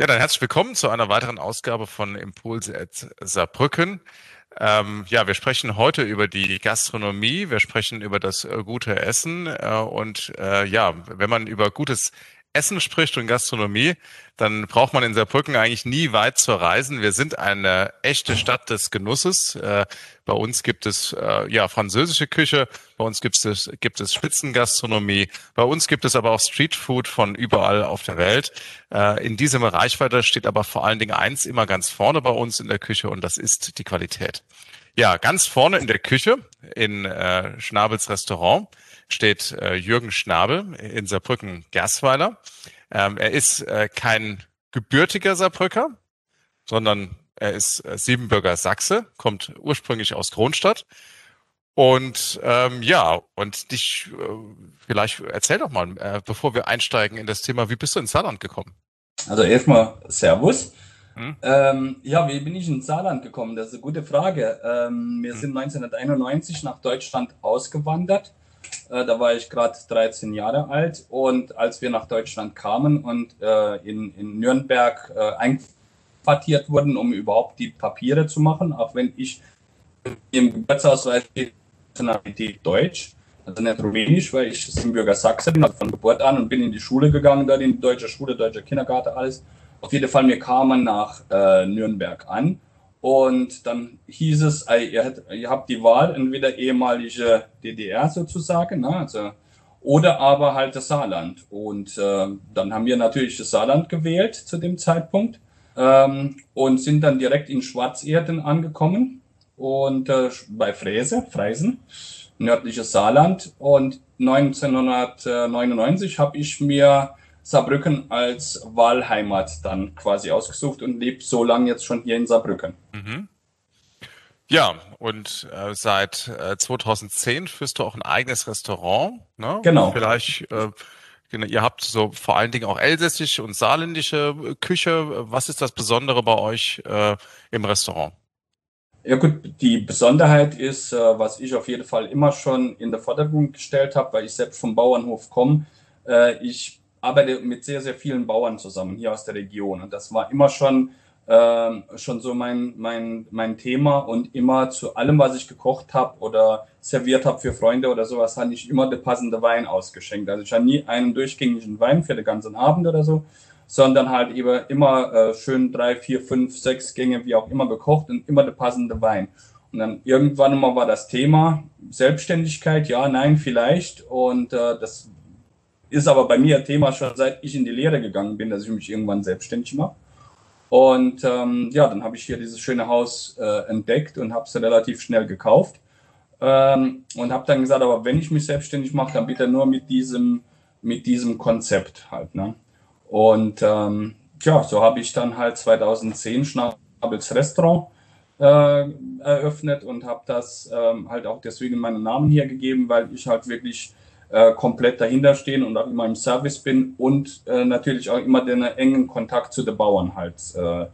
Ja, dann herzlich willkommen zu einer weiteren Ausgabe von Impulse at Saarbrücken. Ähm, ja, wir sprechen heute über die Gastronomie, wir sprechen über das äh, gute Essen äh, und äh, ja, wenn man über gutes Essen spricht und Gastronomie, dann braucht man in Saarbrücken eigentlich nie weit zu reisen. Wir sind eine echte Stadt des Genusses. Äh, bei uns gibt es äh, ja französische Küche, bei uns gibt es gibt es Spitzengastronomie, bei uns gibt es aber auch Streetfood von überall auf der Welt. Äh, in diesem Reichweite steht aber vor allen Dingen eins immer ganz vorne bei uns in der Küche und das ist die Qualität. Ja, ganz vorne in der Küche in Schnabels Restaurant steht äh, Jürgen Schnabel in Saarbrücken-Gersweiler. Ähm, er ist äh, kein gebürtiger Saarbrücker, sondern er ist äh, Siebenbürger Sachse, kommt ursprünglich aus Kronstadt. Und ähm, ja, und dich, äh, vielleicht erzähl doch mal, äh, bevor wir einsteigen in das Thema, wie bist du ins Saarland gekommen? Also erstmal Servus. Hm? Ähm, ja, wie bin ich ins Saarland gekommen? Das ist eine gute Frage. Ähm, wir hm. sind 1991 nach Deutschland ausgewandert äh, da war ich gerade 13 Jahre alt und als wir nach Deutschland kamen und äh, in, in Nürnberg äh, einquartiert wurden, um überhaupt die Papiere zu machen, auch wenn ich im Geburtsausweis Nationalität Deutsch, also nicht Rumänisch, weil ich Siebenbürger Sachse bin, also von Geburt an und bin in die Schule gegangen, da in die deutsche Schule, deutscher Kindergarten, alles. Auf jeden Fall, wir kamen nach äh, Nürnberg an und dann hieß es, ihr, habt die Wahl, entweder ehemalige DDR sozusagen, ne, also, oder aber halt das Saarland. Und äh, dann haben wir natürlich das Saarland gewählt zu dem Zeitpunkt ähm, und sind dann direkt in Schwarzerden angekommen und äh, bei Fräse, Freisen, nördliches Saarland. Und 1999 habe ich mir Saarbrücken als Wahlheimat dann quasi ausgesucht und lebe so lange jetzt schon hier in Saarbrücken. Mhm. Ja, und äh, seit äh, 2010 führst du auch ein eigenes Restaurant. Ne? Genau. Vielleicht, äh, genau, ihr habt so vor allen Dingen auch elsässische und saarländische äh, Küche. Was ist das Besondere bei euch äh, im Restaurant? Ja gut, die Besonderheit ist, äh, was ich auf jeden Fall immer schon in der Vordergrund gestellt habe, weil ich selbst vom Bauernhof komme. Ich arbeite mit sehr, sehr vielen Bauern zusammen hier aus der Region. Und das war immer schon, äh, schon so mein, mein, mein Thema. Und immer zu allem, was ich gekocht habe oder serviert habe für Freunde oder sowas, habe ich immer der passende Wein ausgeschenkt. Also ich habe nie einen durchgängigen Wein für den ganzen Abend oder so, sondern halt eben immer äh, schön drei, vier, fünf, sechs Gänge, wie auch immer gekocht und immer der passende Wein. Und dann irgendwann mal war das Thema Selbstständigkeit, ja, nein, vielleicht. Und äh, das ist aber bei mir Thema schon seit ich in die Lehre gegangen bin, dass ich mich irgendwann selbstständig mache. Und ähm, ja, dann habe ich hier dieses schöne Haus äh, entdeckt und habe es relativ schnell gekauft. Ähm, und habe dann gesagt, aber wenn ich mich selbstständig mache, dann bitte nur mit diesem, mit diesem Konzept halt. Ne? Und ähm, ja, so habe ich dann halt 2010 Schnabels Restaurant äh, eröffnet und habe das ähm, halt auch deswegen meinen Namen hier gegeben, weil ich halt wirklich äh, komplett dahinter stehen und auch immer im Service bin und äh, natürlich auch immer den engen Kontakt zu den Bauern halt äh,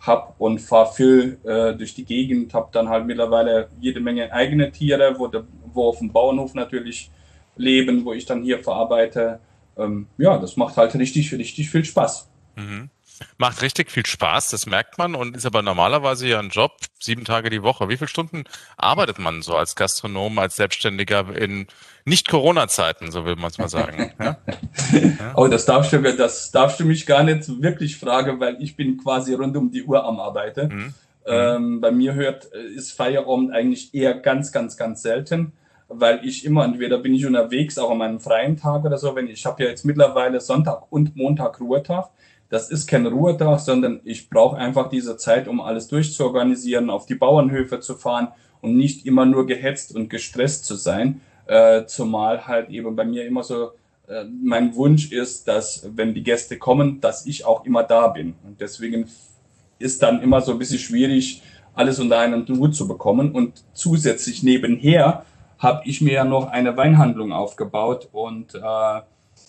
hab und fahre viel äh, durch die Gegend, habe dann halt mittlerweile jede Menge eigene Tiere, wo, de, wo auf dem Bauernhof natürlich leben, wo ich dann hier verarbeite. Ähm, ja, das macht halt richtig, richtig viel Spaß. Mhm. Macht richtig viel Spaß, das merkt man und ist aber normalerweise ja ein Job, sieben Tage die Woche. Wie viele Stunden arbeitet man so als Gastronom, als Selbstständiger in nicht-Corona-Zeiten, so will man es mal sagen? Ja? ja? Oh, das darfst, du, das darfst du mich gar nicht wirklich fragen, weil ich bin quasi rund um die Uhr am Arbeiten. Mhm. Ähm, bei mir hört, ist Feierabend eigentlich eher ganz, ganz, ganz selten weil ich immer, entweder bin ich unterwegs, auch an meinem freien Tag oder so, wenn ich habe ja jetzt mittlerweile Sonntag und Montag Ruhetag. Das ist kein Ruhetag, sondern ich brauche einfach diese Zeit, um alles durchzuorganisieren, auf die Bauernhöfe zu fahren und nicht immer nur gehetzt und gestresst zu sein. Äh, zumal halt eben bei mir immer so äh, mein Wunsch ist, dass wenn die Gäste kommen, dass ich auch immer da bin. Und deswegen ist dann immer so ein bisschen schwierig, alles unter einen Hut zu bekommen. Und zusätzlich nebenher habe ich mir ja noch eine Weinhandlung aufgebaut und äh,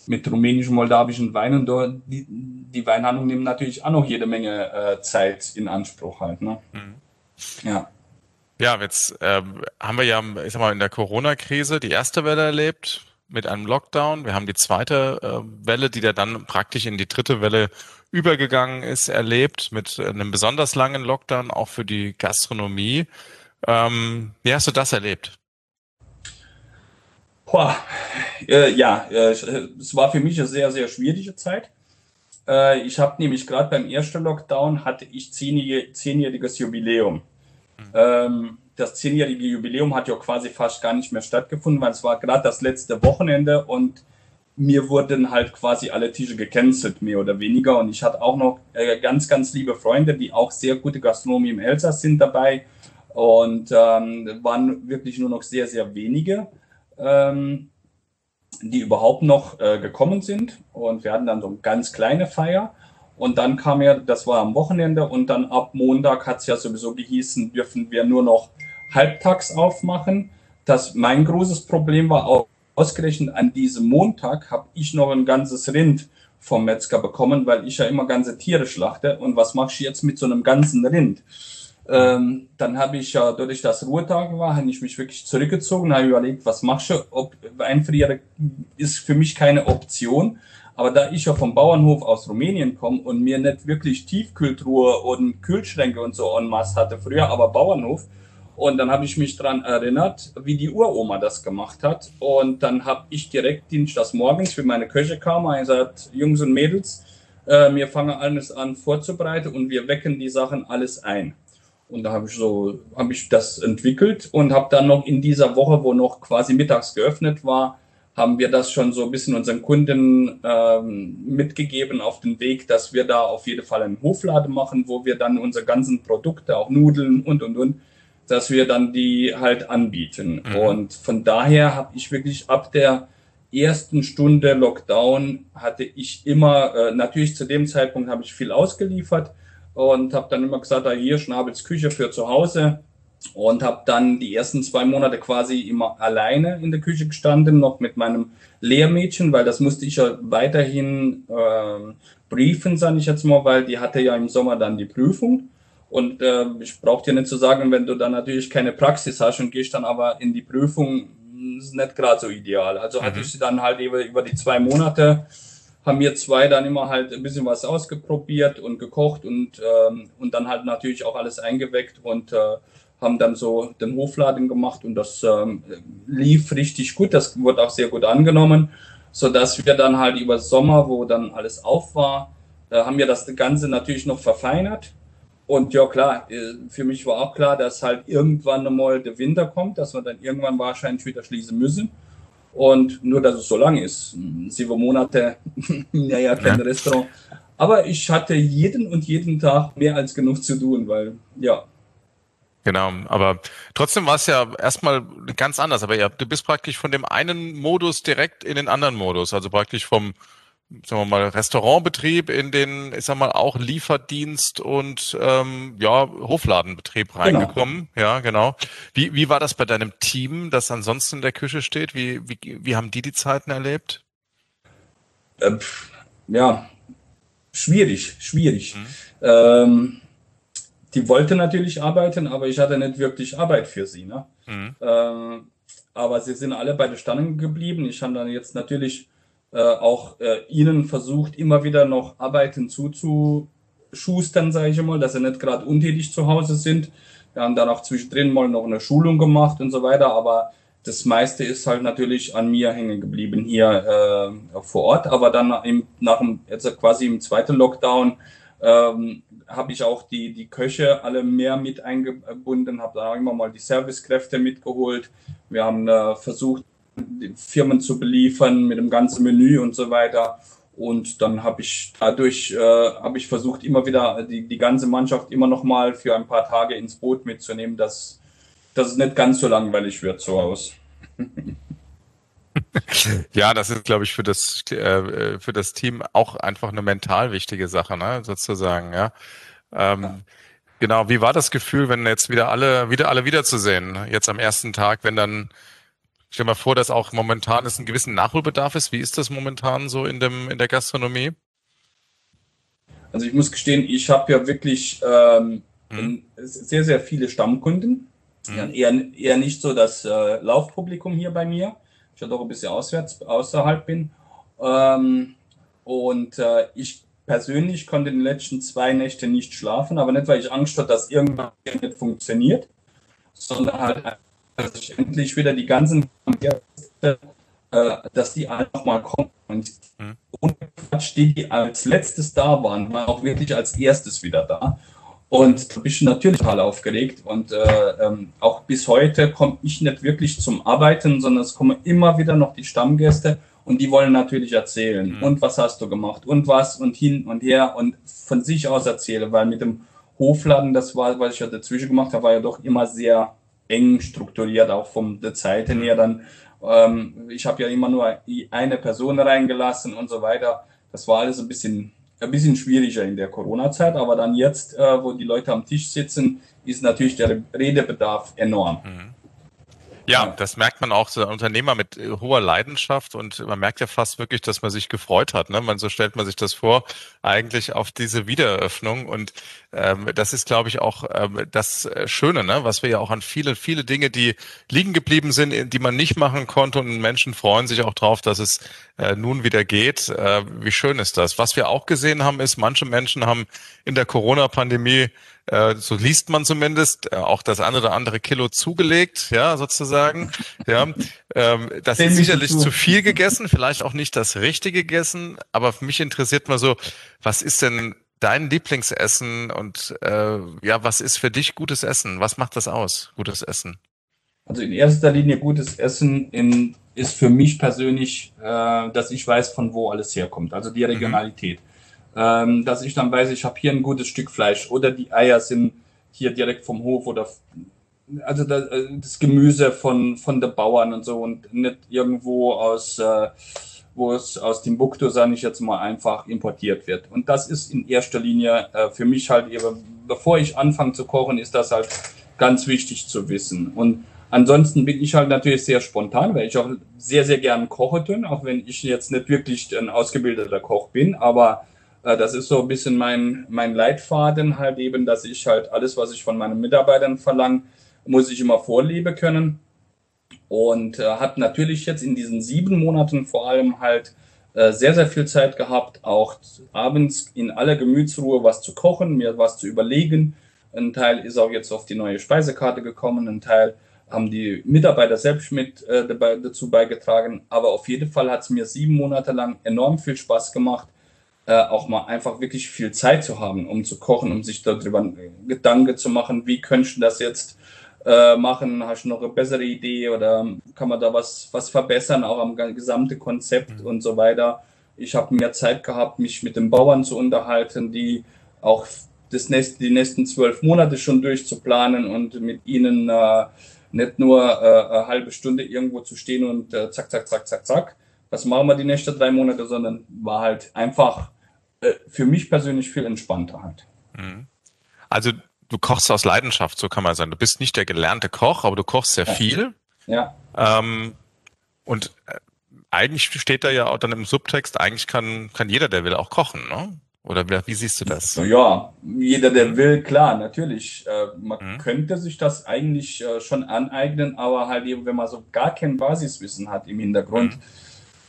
mit rumänischen, moldawischen Weinen. Dort, die, die Weinhandlung nimmt natürlich auch noch jede Menge äh, Zeit in Anspruch halt. Ne? Mhm. Ja. Ja, jetzt ähm, haben wir ja, ich sag mal, in der Corona-Krise die erste Welle erlebt. mit einem Lockdown. Wir haben die zweite äh, Welle, die da dann praktisch in die dritte Welle übergegangen ist, erlebt mit einem besonders langen Lockdown, auch für die Gastronomie. Ähm, wie hast du das erlebt? Boah, äh, ja, äh, es war für mich eine sehr, sehr schwierige Zeit. Äh, ich habe nämlich gerade beim ersten Lockdown hatte ich zehnjährig, zehnjähriges Jubiläum. Mhm. Ähm, das zehnjährige Jubiläum hat ja quasi fast gar nicht mehr stattgefunden, weil es war gerade das letzte Wochenende und mir wurden halt quasi alle Tische gecancelt, mehr oder weniger. Und ich hatte auch noch äh, ganz, ganz liebe Freunde, die auch sehr gute Gastronomie im Elsass sind dabei. Und ähm, waren wirklich nur noch sehr, sehr wenige, ähm, die überhaupt noch äh, gekommen sind. Und wir hatten dann so eine ganz kleine Feier. Und dann kam ja, das war am Wochenende und dann ab Montag hat es ja sowieso gehießen, dürfen wir nur noch halbtags aufmachen. Das mein großes Problem war auch ausgerechnet an diesem Montag habe ich noch ein ganzes Rind vom Metzger bekommen, weil ich ja immer ganze Tiere schlachte. Und was mache ich jetzt mit so einem ganzen Rind? Ähm, dann habe ich ja, dadurch, dass Ruhetag war, habe ich mich wirklich zurückgezogen, habe überlegt, was machst du? Ob, einfrieren ist für mich keine Option. Aber da ich ja vom Bauernhof aus Rumänien komme und mir nicht wirklich Tiefkühltruhe und Kühlschränke und so en masse hatte, früher aber Bauernhof, und dann habe ich mich dran erinnert, wie die Uroma das gemacht hat. Und dann habe ich direkt dienstags morgens für meine Köche kam und gesagt, Jungs und Mädels, äh, wir fangen alles an vorzubereiten und wir wecken die Sachen alles ein. Und da habe ich so, habe ich das entwickelt und habe dann noch in dieser Woche, wo noch quasi mittags geöffnet war, haben wir das schon so ein bisschen unseren Kunden ähm, mitgegeben auf den Weg, dass wir da auf jeden Fall einen Hofladen machen, wo wir dann unsere ganzen Produkte, auch Nudeln und und und, dass wir dann die halt anbieten. Mhm. Und von daher habe ich wirklich ab der ersten Stunde Lockdown hatte ich immer, äh, natürlich zu dem Zeitpunkt habe ich viel ausgeliefert und habe dann immer gesagt, ah, hier Schnabels Küche für zu Hause und habe dann die ersten zwei Monate quasi immer alleine in der Küche gestanden, noch mit meinem Lehrmädchen, weil das musste ich ja weiterhin äh, briefen, sage ich jetzt mal, weil die hatte ja im Sommer dann die Prüfung. Und äh, ich brauche dir nicht zu sagen, wenn du dann natürlich keine Praxis hast und gehst dann aber in die Prüfung, ist nicht gerade so ideal. Also mhm. hatte ich sie dann halt über, über die zwei Monate, haben wir zwei dann immer halt ein bisschen was ausgeprobiert und gekocht und, ähm, und dann halt natürlich auch alles eingeweckt und äh, haben dann so den Hofladen gemacht und das ähm, lief richtig gut. Das wurde auch sehr gut angenommen, so dass wir dann halt über Sommer, wo dann alles auf war, äh, haben wir das Ganze natürlich noch verfeinert und ja, klar, äh, für mich war auch klar, dass halt irgendwann einmal der Winter kommt, dass wir dann irgendwann wahrscheinlich wieder schließen müssen. Und nur, dass es so lang ist. Sieben Monate, naja, kein ja. Restaurant. Aber ich hatte jeden und jeden Tag mehr als genug zu tun, weil, ja. Genau, aber trotzdem war es ja erstmal ganz anders. Aber ja, du bist praktisch von dem einen Modus direkt in den anderen Modus. Also praktisch vom sagen wir mal, Restaurantbetrieb in den, ich sag mal, auch Lieferdienst und ähm, ja, Hofladenbetrieb genau. reingekommen. Genau. Ja, genau. Wie, wie war das bei deinem Team, das ansonsten in der Küche steht? Wie, wie, wie haben die die Zeiten erlebt? Äh, ja, schwierig, schwierig. Mhm. Ähm, die wollte natürlich arbeiten, aber ich hatte nicht wirklich Arbeit für sie. Ne? Mhm. Ähm, aber sie sind alle bei der Stange geblieben. Ich habe dann jetzt natürlich äh, auch äh, ihnen versucht, immer wieder noch Arbeiten zuzuschustern, sage ich mal, dass sie nicht gerade untätig zu Hause sind. Wir haben dann auch zwischendrin mal noch eine Schulung gemacht und so weiter, aber das meiste ist halt natürlich an mir hängen geblieben hier äh, vor Ort. Aber dann im, nach dem, jetzt quasi im zweiten Lockdown ähm, habe ich auch die, die Köche alle mehr mit eingebunden, habe auch immer mal die Servicekräfte mitgeholt. Wir haben äh, versucht, Firmen zu beliefern mit dem ganzen Menü und so weiter. Und dann habe ich dadurch äh, habe ich versucht, immer wieder die, die ganze Mannschaft immer noch mal für ein paar Tage ins Boot mitzunehmen, dass, dass es nicht ganz so langweilig wird zu Hause. ja, das ist, glaube ich, für das äh, für das Team auch einfach eine mental wichtige Sache, ne? sozusagen. Ja. Ähm, ja. Genau. Wie war das Gefühl, wenn jetzt wieder alle wieder alle wiederzusehen? Jetzt am ersten Tag, wenn dann stell mal vor, dass auch momentan es einen gewissen Nachholbedarf ist. Wie ist das momentan so in, dem, in der Gastronomie? Also ich muss gestehen, ich habe ja wirklich ähm, hm. sehr, sehr viele Stammkunden. Hm. Ja, eher, eher nicht so das äh, Laufpublikum hier bei mir, ich ja doch ein bisschen auswärts, außerhalb bin. Ähm, und äh, ich persönlich konnte in den letzten zwei Nächte nicht schlafen, aber nicht, weil ich Angst hatte, dass irgendwas nicht funktioniert, sondern halt, dass ich endlich wieder die ganzen äh, dass die alle nochmal kommen. Und mhm. Quatsch, die, die als letztes da waren, waren auch wirklich als erstes wieder da. Und da bin ich natürlich total aufgeregt. Und äh, ähm, auch bis heute komme ich nicht wirklich zum Arbeiten, sondern es kommen immer wieder noch die Stammgäste und die wollen natürlich erzählen. Mhm. Und was hast du gemacht? Und was? Und hin und her und von sich aus erzählen, weil mit dem Hofladen, das war, was ich ja dazwischen gemacht habe, war ja doch immer sehr eng strukturiert, auch von der Zeit her dann. Ähm, ich habe ja immer nur eine Person reingelassen und so weiter. Das war alles ein bisschen ein bisschen schwieriger in der Corona-Zeit, aber dann jetzt, äh, wo die Leute am Tisch sitzen, ist natürlich der Redebedarf enorm. Mhm. Ja, das merkt man auch, so ein Unternehmer mit äh, hoher Leidenschaft und man merkt ja fast wirklich, dass man sich gefreut hat. Ne? Man, so stellt man sich das vor, eigentlich auf diese Wiedereröffnung. Und ähm, das ist, glaube ich, auch ähm, das äh, Schöne, ne? was wir ja auch an viele, viele Dinge, die liegen geblieben sind, die man nicht machen konnte. Und Menschen freuen sich auch drauf, dass es äh, nun wieder geht. Äh, wie schön ist das? Was wir auch gesehen haben, ist, manche Menschen haben in der Corona-Pandemie äh, so liest man zumindest, äh, auch das eine oder andere Kilo zugelegt, ja, sozusagen. Ja, ähm, das ist sicherlich zu viel gegessen, vielleicht auch nicht das Richtige gegessen, aber für mich interessiert mal so, was ist denn dein Lieblingsessen und äh, ja, was ist für dich gutes Essen? Was macht das aus, gutes Essen? Also in erster Linie gutes Essen in, ist für mich persönlich, äh, dass ich weiß, von wo alles herkommt. Also die mhm. Regionalität. Mhm ähm, dass ich dann weiß, ich habe hier ein gutes Stück Fleisch oder die Eier sind hier direkt vom Hof oder also das, äh, das Gemüse von von der Bauern und so und nicht irgendwo aus äh, wo es aus Timbuktu, sage ich jetzt mal, einfach importiert wird. Und das ist in erster Linie äh, für mich halt eben, bevor ich anfange zu kochen, ist das halt ganz wichtig zu wissen. Und ansonsten bin ich halt natürlich sehr spontan, weil ich auch sehr, sehr gern koche tun, auch wenn ich jetzt nicht wirklich ein ausgebildeter Koch bin, aber das ist so ein bisschen mein, mein Leitfaden halt eben, dass ich halt alles, was ich von meinen Mitarbeitern verlange, muss ich immer vorleben können. Und äh, habe natürlich jetzt in diesen sieben Monaten vor allem halt äh, sehr, sehr viel Zeit gehabt, auch abends in aller Gemütsruhe was zu kochen, mir was zu überlegen. Ein Teil ist auch jetzt auf die neue Speisekarte gekommen, ein Teil haben die Mitarbeiter selbst mit äh, dabei, dazu beigetragen. Aber auf jeden Fall hat es mir sieben Monate lang enorm viel Spaß gemacht, äh, auch mal einfach wirklich viel Zeit zu haben, um zu kochen, um sich darüber Gedanken zu machen, wie könntest du das jetzt äh, machen? Hast du noch eine bessere Idee oder kann man da was, was verbessern, auch am gesamten Konzept mhm. und so weiter? Ich habe mehr Zeit gehabt, mich mit den Bauern zu unterhalten, die auch das nächste, die nächsten zwölf Monate schon durchzuplanen und mit ihnen äh, nicht nur äh, eine halbe Stunde irgendwo zu stehen und äh, zack, zack, zack, zack, zack. Was machen wir die nächsten drei Monate, sondern war halt einfach äh, für mich persönlich viel entspannter halt. Mhm. Also du kochst aus Leidenschaft, so kann man sagen. Du bist nicht der gelernte Koch, aber du kochst sehr viel. Ja. Ähm, und äh, eigentlich steht da ja auch dann im Subtext, eigentlich kann, kann jeder, der will, auch kochen, ne? Oder wie, wie siehst du das? Ja, jeder, der mhm. will, klar, natürlich. Äh, man mhm. könnte sich das eigentlich äh, schon aneignen, aber halt eben, wenn man so gar kein Basiswissen hat im Hintergrund, mhm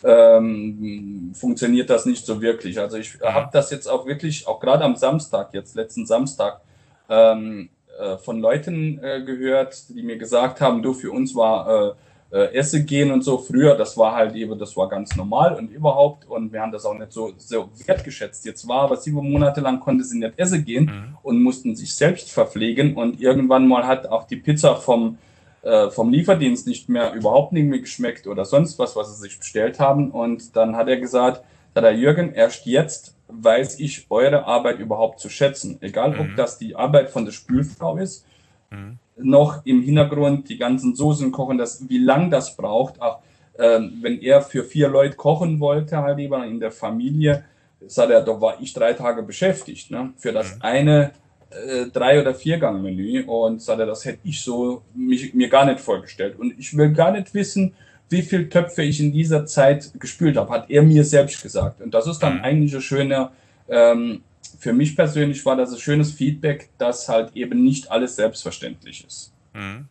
ähm, funktioniert das nicht so wirklich. Also ich mhm. habe das jetzt auch wirklich, auch gerade am Samstag, jetzt letzten Samstag, ähm, äh, von Leuten äh, gehört, die mir gesagt haben, du, für uns war äh, äh, Essen gehen und so früher, das war halt eben, das war ganz normal und überhaupt und wir haben das auch nicht so, so wertgeschätzt. Jetzt war aber sieben Monate lang konnte sie nicht essen gehen mhm. und mussten sich selbst verpflegen und irgendwann mal hat auch die Pizza vom äh, vom Lieferdienst nicht mehr überhaupt nicht mehr geschmeckt oder sonst was, was sie sich bestellt haben. Und dann hat er gesagt, hat er Jürgen, erst jetzt weiß ich eure Arbeit überhaupt zu schätzen. Egal, mhm. ob das die Arbeit von der Spülfrau ist, mhm. noch im Hintergrund die ganzen Soßen kochen, das, wie lang das braucht. Auch ähm, wenn er für vier Leute kochen wollte, halt lieber in der Familie, sagt er, da war ich drei Tage beschäftigt, ne? Für das mhm. eine äh, drei- oder Viergang-Menü und sagte, das hätte ich so mich, mir gar nicht vorgestellt. Und ich will gar nicht wissen, wie viel Töpfe ich in dieser Zeit gespült habe, hat er mir selbst gesagt. Und das ist dann mhm. eigentlich ein schöner, ähm, für mich persönlich war das ein schönes Feedback, dass halt eben nicht alles selbstverständlich ist. Mhm.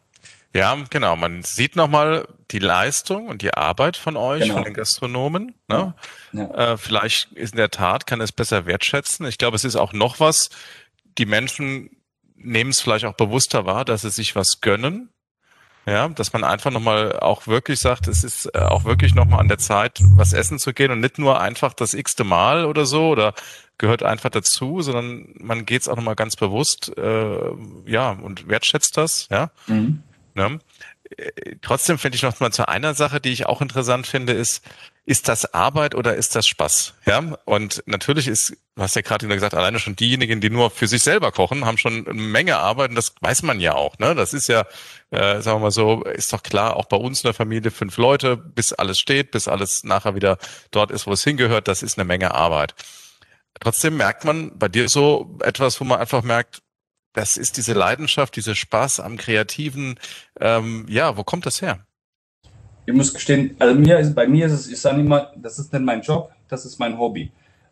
Ja, genau. Man sieht nochmal, die Leistung und die Arbeit von euch, genau. von den Gastronomen. Ne? Ja. Äh, vielleicht ist in der Tat, kann es besser wertschätzen. Ich glaube, es ist auch noch was, die Menschen nehmen es vielleicht auch bewusster wahr, dass sie sich was gönnen. Ja, dass man einfach nochmal auch wirklich sagt, es ist äh, auch wirklich nochmal an der Zeit, was essen zu gehen und nicht nur einfach das x-te Mal oder so oder gehört einfach dazu, sondern man geht es auch nochmal ganz bewusst, äh, ja, und wertschätzt das, ja. Mhm. ja. Trotzdem finde ich noch mal zu einer Sache, die ich auch interessant finde, ist, ist das Arbeit oder ist das Spaß? Ja, und natürlich ist, du hast ja gerade gesagt, alleine schon diejenigen, die nur für sich selber kochen, haben schon eine Menge Arbeit und das weiß man ja auch. Ne? Das ist ja, äh, sagen wir mal so, ist doch klar, auch bei uns in der Familie fünf Leute, bis alles steht, bis alles nachher wieder dort ist, wo es hingehört, das ist eine Menge Arbeit. Trotzdem merkt man bei dir so etwas, wo man einfach merkt, das ist diese Leidenschaft, dieser Spaß am Kreativen. Ähm, ja, wo kommt das her? Ich muss gestehen, also mir ist, bei mir ist es, ich sage immer, das ist nicht mein Job, das ist mein Hobby.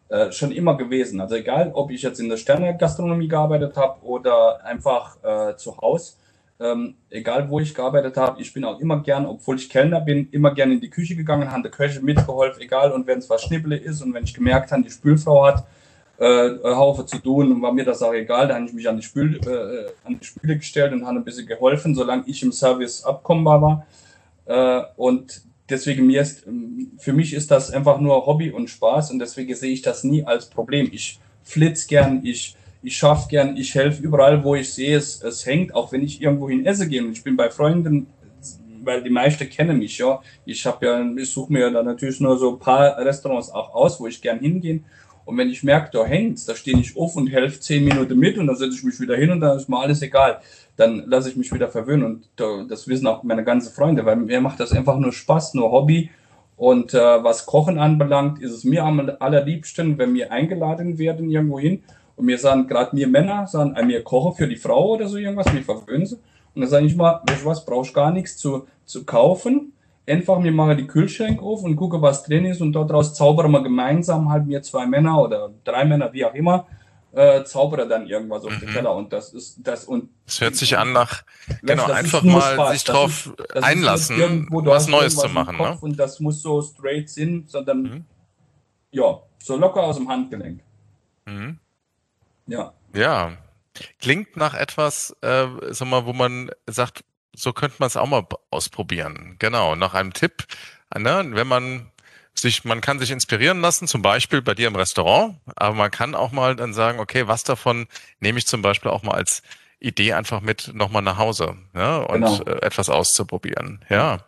Äh, schon immer gewesen. Also egal, ob ich jetzt in der Sterne-Gastronomie gearbeitet habe oder einfach äh, zu Hause, ähm, egal wo ich gearbeitet habe, ich bin auch immer gern, obwohl ich Kellner bin, immer gern in die Küche gegangen, habe der Köche mitgeholfen, egal. Und wenn es was Schnibble ist und wenn ich gemerkt habe, die Spülfrau hat äh, Haufe zu tun und war mir das auch egal. Da habe ich mich an die, Spül, äh, an die Spüle gestellt und habe ein bisschen geholfen, solange ich im Service abkommbar war. Äh, und deswegen mir ist, für mich ist das einfach nur Hobby und Spaß und deswegen sehe ich das nie als Problem. Ich flitz gern, ich, ich schaffe gern, ich helfe überall, wo ich sehe, es, es hängt, auch wenn ich irgendwo hin esse gehe. Und ich bin bei Freunden, weil die meisten kennen mich ja. Ich habe ja, ich suche mir da natürlich nur so ein paar Restaurants auch aus, wo ich gern hingehen. Und wenn ich merke, da hängt's, da stehe ich auf und helfe zehn Minuten mit und dann setze ich mich wieder hin und dann ist mir alles egal. Dann lasse ich mich wieder verwöhnen und das wissen auch meine ganzen Freunde, weil mir macht das einfach nur Spaß, nur Hobby. Und äh, was Kochen anbelangt, ist es mir am allerliebsten, wenn wir eingeladen werden irgendwo hin und mir sagen, gerade mir Männer, sagen, mir kochen für die Frau oder so irgendwas, mir verwöhnen sie. Und dann sage ich mal, weißt du was, brauchst gar nichts zu, zu kaufen einfach, wir machen die Kühlschränke auf und gucken, was drin ist und dort raus zaubern wir gemeinsam halt mir zwei Männer oder drei Männer, wie auch immer, äh, zaubere dann irgendwas auf mhm. den Teller und das ist das und es hört sich an nach genau einfach mal Spaß. sich drauf ist, einlassen, irgendwo, was Neues zu machen, ne? Und das muss so straight sind, sondern mhm. ja so locker aus dem Handgelenk. Mhm. Ja. Ja. Klingt nach etwas, äh, sag mal, wo man sagt, so könnte man es auch mal ausprobieren. Genau, nach einem Tipp, ne, wenn man sich, man kann sich inspirieren lassen, zum Beispiel bei dir im Restaurant, aber man kann auch mal dann sagen, okay, was davon nehme ich zum Beispiel auch mal als Idee einfach mit nochmal nach Hause ne, und genau. Äh, etwas auszuprobieren. Ja.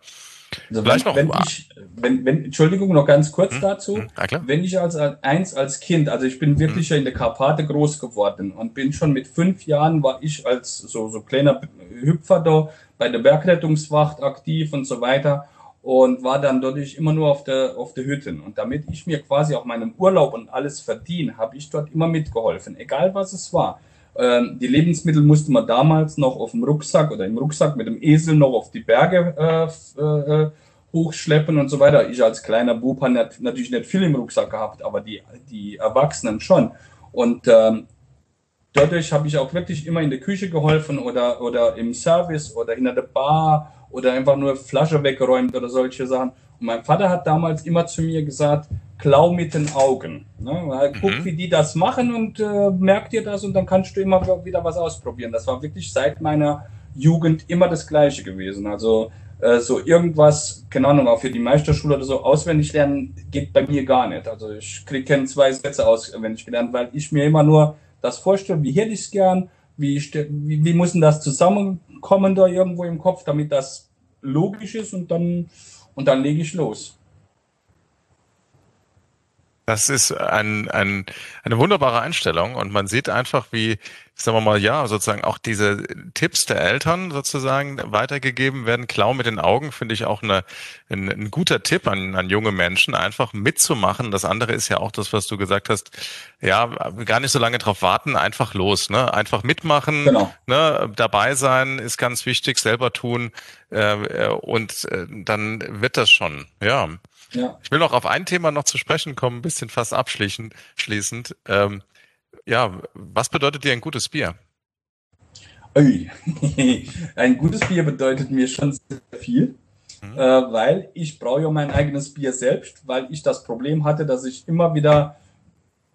Also Vielleicht wenn, noch. Wenn ich, wenn, wenn, Entschuldigung, noch ganz kurz hm, dazu. Hm, wenn ich als eins als Kind, also ich bin wirklich hm. in der Karpate groß geworden und bin schon mit fünf Jahren war ich als so, so kleiner Hüpfer da bei der Bergrettungswacht aktiv und so weiter und war dann dadurch immer nur auf der, auf der Hütte. Und damit ich mir quasi auch meinen Urlaub und alles verdiene, habe ich dort immer mitgeholfen, egal was es war. Ähm, die Lebensmittel musste man damals noch auf dem Rucksack oder im Rucksack mit dem Esel noch auf die Berge äh, äh, hochschleppen und so weiter. Ich als kleiner Bub habe natürlich nicht viel im Rucksack gehabt, aber die, die Erwachsenen schon. Und ähm, dadurch habe ich auch wirklich immer in der Küche geholfen oder, oder im Service oder hinter der Bar oder einfach nur Flasche weggeräumt oder solche Sachen. Und mein Vater hat damals immer zu mir gesagt, klau mit den Augen. Ne? Guck, mhm. wie die das machen und äh, merk dir das und dann kannst du immer wieder was ausprobieren. Das war wirklich seit meiner Jugend immer das Gleiche gewesen. Also äh, so irgendwas, keine Ahnung, auch für die Meisterschule oder so auswendig lernen, geht bei mir gar nicht. Also ich kriege zwei Sätze auswendig gelernt, weil ich mir immer nur das vorstellen, wie hätte ich es gern, wie, wie, wie muss denn das zusammenkommen da irgendwo im Kopf, damit das logisch ist und dann, und dann lege ich los. Das ist ein, ein, eine wunderbare Einstellung und man sieht einfach, wie, sagen wir mal, ja, sozusagen auch diese Tipps der Eltern sozusagen weitergegeben werden. Klau mit den Augen finde ich auch eine, ein, ein guter Tipp an, an junge Menschen, einfach mitzumachen. Das andere ist ja auch das, was du gesagt hast, ja, gar nicht so lange drauf warten, einfach los, ne? Einfach mitmachen, genau. ne? dabei sein ist ganz wichtig, selber tun äh, und äh, dann wird das schon, ja. Ja. Ich will noch auf ein Thema noch zu sprechen kommen, ein bisschen fast abschließend. Schließend. Ähm, ja, was bedeutet dir ein gutes Bier? Ein gutes Bier bedeutet mir schon sehr viel. mhm. äh, weil ich brauche ja mein eigenes Bier selbst, weil ich das Problem hatte, dass ich immer wieder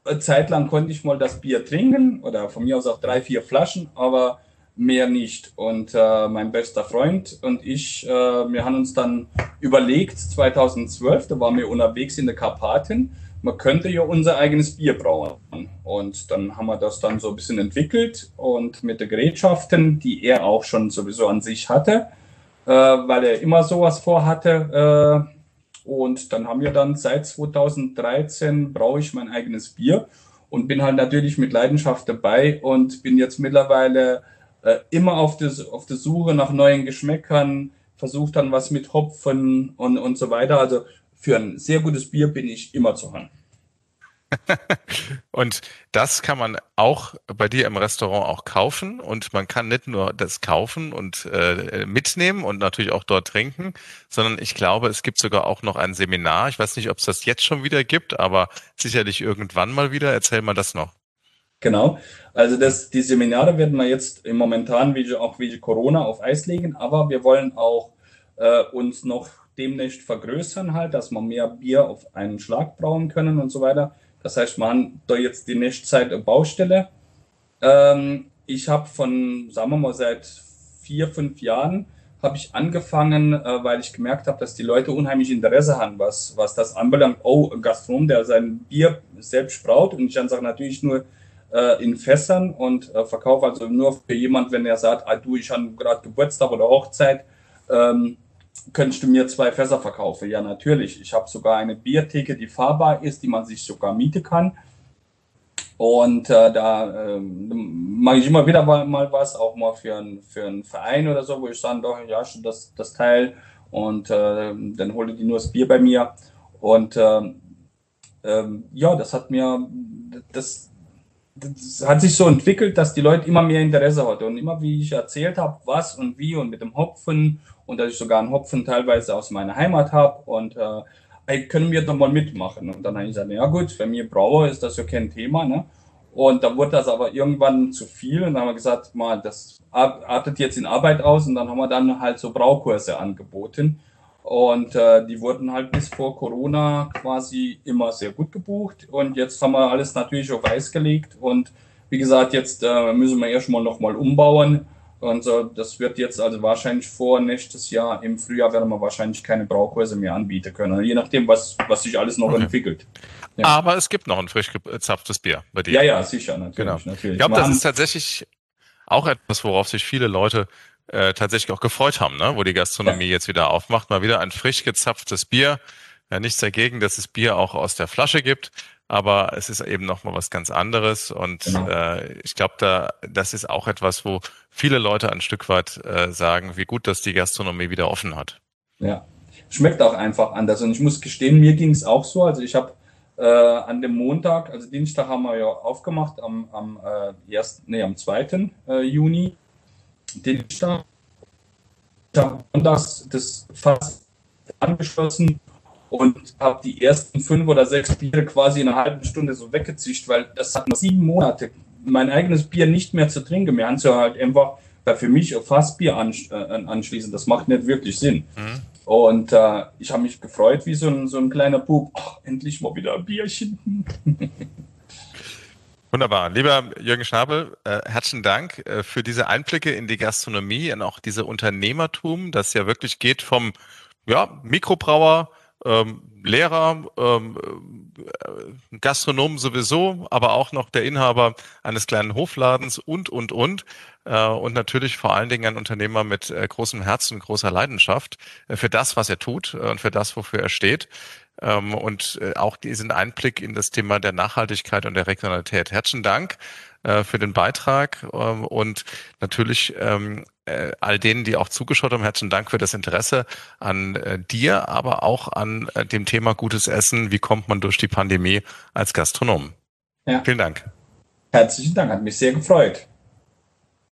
eine Zeit lang konnte ich mal das Bier trinken oder von mir aus auch drei, vier Flaschen, aber mehr nicht. Und äh, mein bester Freund und ich, äh, wir haben uns dann überlegt, 2012, da waren wir unterwegs in der Karpaten, man könnte ja unser eigenes Bier brauen. Und dann haben wir das dann so ein bisschen entwickelt und mit den Gerätschaften, die er auch schon sowieso an sich hatte, äh, weil er immer sowas vorhatte. Äh, und dann haben wir dann seit 2013 brauche ich mein eigenes Bier und bin halt natürlich mit Leidenschaft dabei und bin jetzt mittlerweile äh, immer auf, das, auf der Suche nach neuen Geschmäckern, versucht dann was mit Hopfen und, und so weiter. Also für ein sehr gutes Bier bin ich immer zu Hand. und das kann man auch bei dir im Restaurant auch kaufen und man kann nicht nur das kaufen und äh, mitnehmen und natürlich auch dort trinken, sondern ich glaube, es gibt sogar auch noch ein Seminar. Ich weiß nicht, ob es das jetzt schon wieder gibt, aber sicherlich irgendwann mal wieder. Erzähl mal das noch. Genau. Also das, die Seminare werden wir jetzt im momentan wie auch wie Corona auf Eis legen, aber wir wollen auch äh, uns noch demnächst vergrößern halt, dass wir mehr Bier auf einen Schlag brauen können und so weiter. Das heißt, wir haben da jetzt die nächste Zeit eine Baustelle. Ähm, ich habe von, sagen wir mal, seit vier, fünf Jahren habe ich angefangen, äh, weil ich gemerkt habe, dass die Leute unheimlich Interesse haben, was, was das anbelangt. Oh, ein Gastronom, der sein Bier selbst braut und ich dann sage natürlich nur äh, in Fässern und äh, verkaufe also nur für jemand, wenn er sagt, ah, du, ich habe gerade Geburtstag oder Hochzeit, ähm, könntest du mir zwei Fässer verkaufen? Ja, natürlich. Ich habe sogar eine Biertheke, die fahrbar ist, die man sich sogar mieten kann. Und äh, da äh, mache ich immer wieder mal, mal was, auch mal für, ein, für einen Verein oder so, wo ich sage, doch, ja, das, das Teil. Und äh, dann hole die nur das Bier bei mir. Und äh, äh, ja, das hat mir, das, das hat sich so entwickelt, dass die Leute immer mehr Interesse hatten. Und immer wie ich erzählt habe, was und wie und mit dem Hopfen und dass ich sogar einen Hopfen teilweise aus meiner Heimat habe und äh, können wir doch mal mitmachen. Und dann habe ich gesagt, ja gut, für mich Brauer ist das ja kein Thema. Ne? Und dann wurde das aber irgendwann zu viel und dann haben wir gesagt, mal, das artet jetzt in Arbeit aus und dann haben wir dann halt so Braukurse angeboten. Und äh, die wurden halt bis vor Corona quasi immer sehr gut gebucht. Und jetzt haben wir alles natürlich auf Eis gelegt. Und wie gesagt, jetzt äh, müssen wir erstmal nochmal umbauen. Und so, das wird jetzt also wahrscheinlich vor nächstes Jahr im Frühjahr werden wir wahrscheinlich keine Braukurse mehr anbieten können. Je nachdem, was, was sich alles noch okay. entwickelt. Ja. Aber es gibt noch ein frisch gezapftes Bier bei dir. Ja, ja, sicher, natürlich. Genau. natürlich. Ich glaube, das ist tatsächlich auch etwas, worauf sich viele Leute äh, tatsächlich auch gefreut haben, ne? wo die Gastronomie ja. jetzt wieder aufmacht. Mal wieder ein frisch gezapftes Bier. Ja, nichts dagegen, dass es Bier auch aus der Flasche gibt aber es ist eben noch mal was ganz anderes und genau. äh, ich glaube, da das ist auch etwas, wo viele Leute ein Stück weit äh, sagen, wie gut, dass die Gastronomie wieder offen hat. Ja, schmeckt auch einfach anders und ich muss gestehen, mir ging es auch so. Also ich habe äh, an dem Montag, also Dienstag haben wir ja aufgemacht am am äh, ersten, nee, am 2. Äh, Juni. Dienstag und das das fast angeschlossen und habe die ersten fünf oder sechs Biere quasi in einer halben Stunde so weggezischt, weil das hat noch sieben Monate mein eigenes Bier nicht mehr zu trinken. Wir haben halt einfach für mich Fassbier äh, anschließen. Das macht nicht wirklich Sinn. Mhm. Und äh, ich habe mich gefreut wie so ein, so ein kleiner Bub. Ach, endlich mal wieder ein Bierchen. Wunderbar. Lieber Jürgen Schnabel, äh, herzlichen Dank äh, für diese Einblicke in die Gastronomie und auch diese Unternehmertum, das ja wirklich geht vom ja, Mikrobrauer ähm, Lehrer, ähm, äh, Gastronom sowieso, aber auch noch der Inhaber eines kleinen Hofladens und, und, und. Äh, und natürlich vor allen Dingen ein Unternehmer mit äh, großem Herzen, großer Leidenschaft äh, für das, was er tut äh, und für das, wofür er steht. Ähm, und äh, auch diesen Einblick in das Thema der Nachhaltigkeit und der Regionalität. Herzlichen Dank für den Beitrag ähm, und natürlich ähm, äh, all denen, die auch zugeschaut haben, herzlichen Dank für das Interesse an äh, dir, aber auch an äh, dem Thema gutes Essen. Wie kommt man durch die Pandemie als Gastronom? Ja. Vielen Dank. Herzlichen Dank, hat mich sehr gefreut.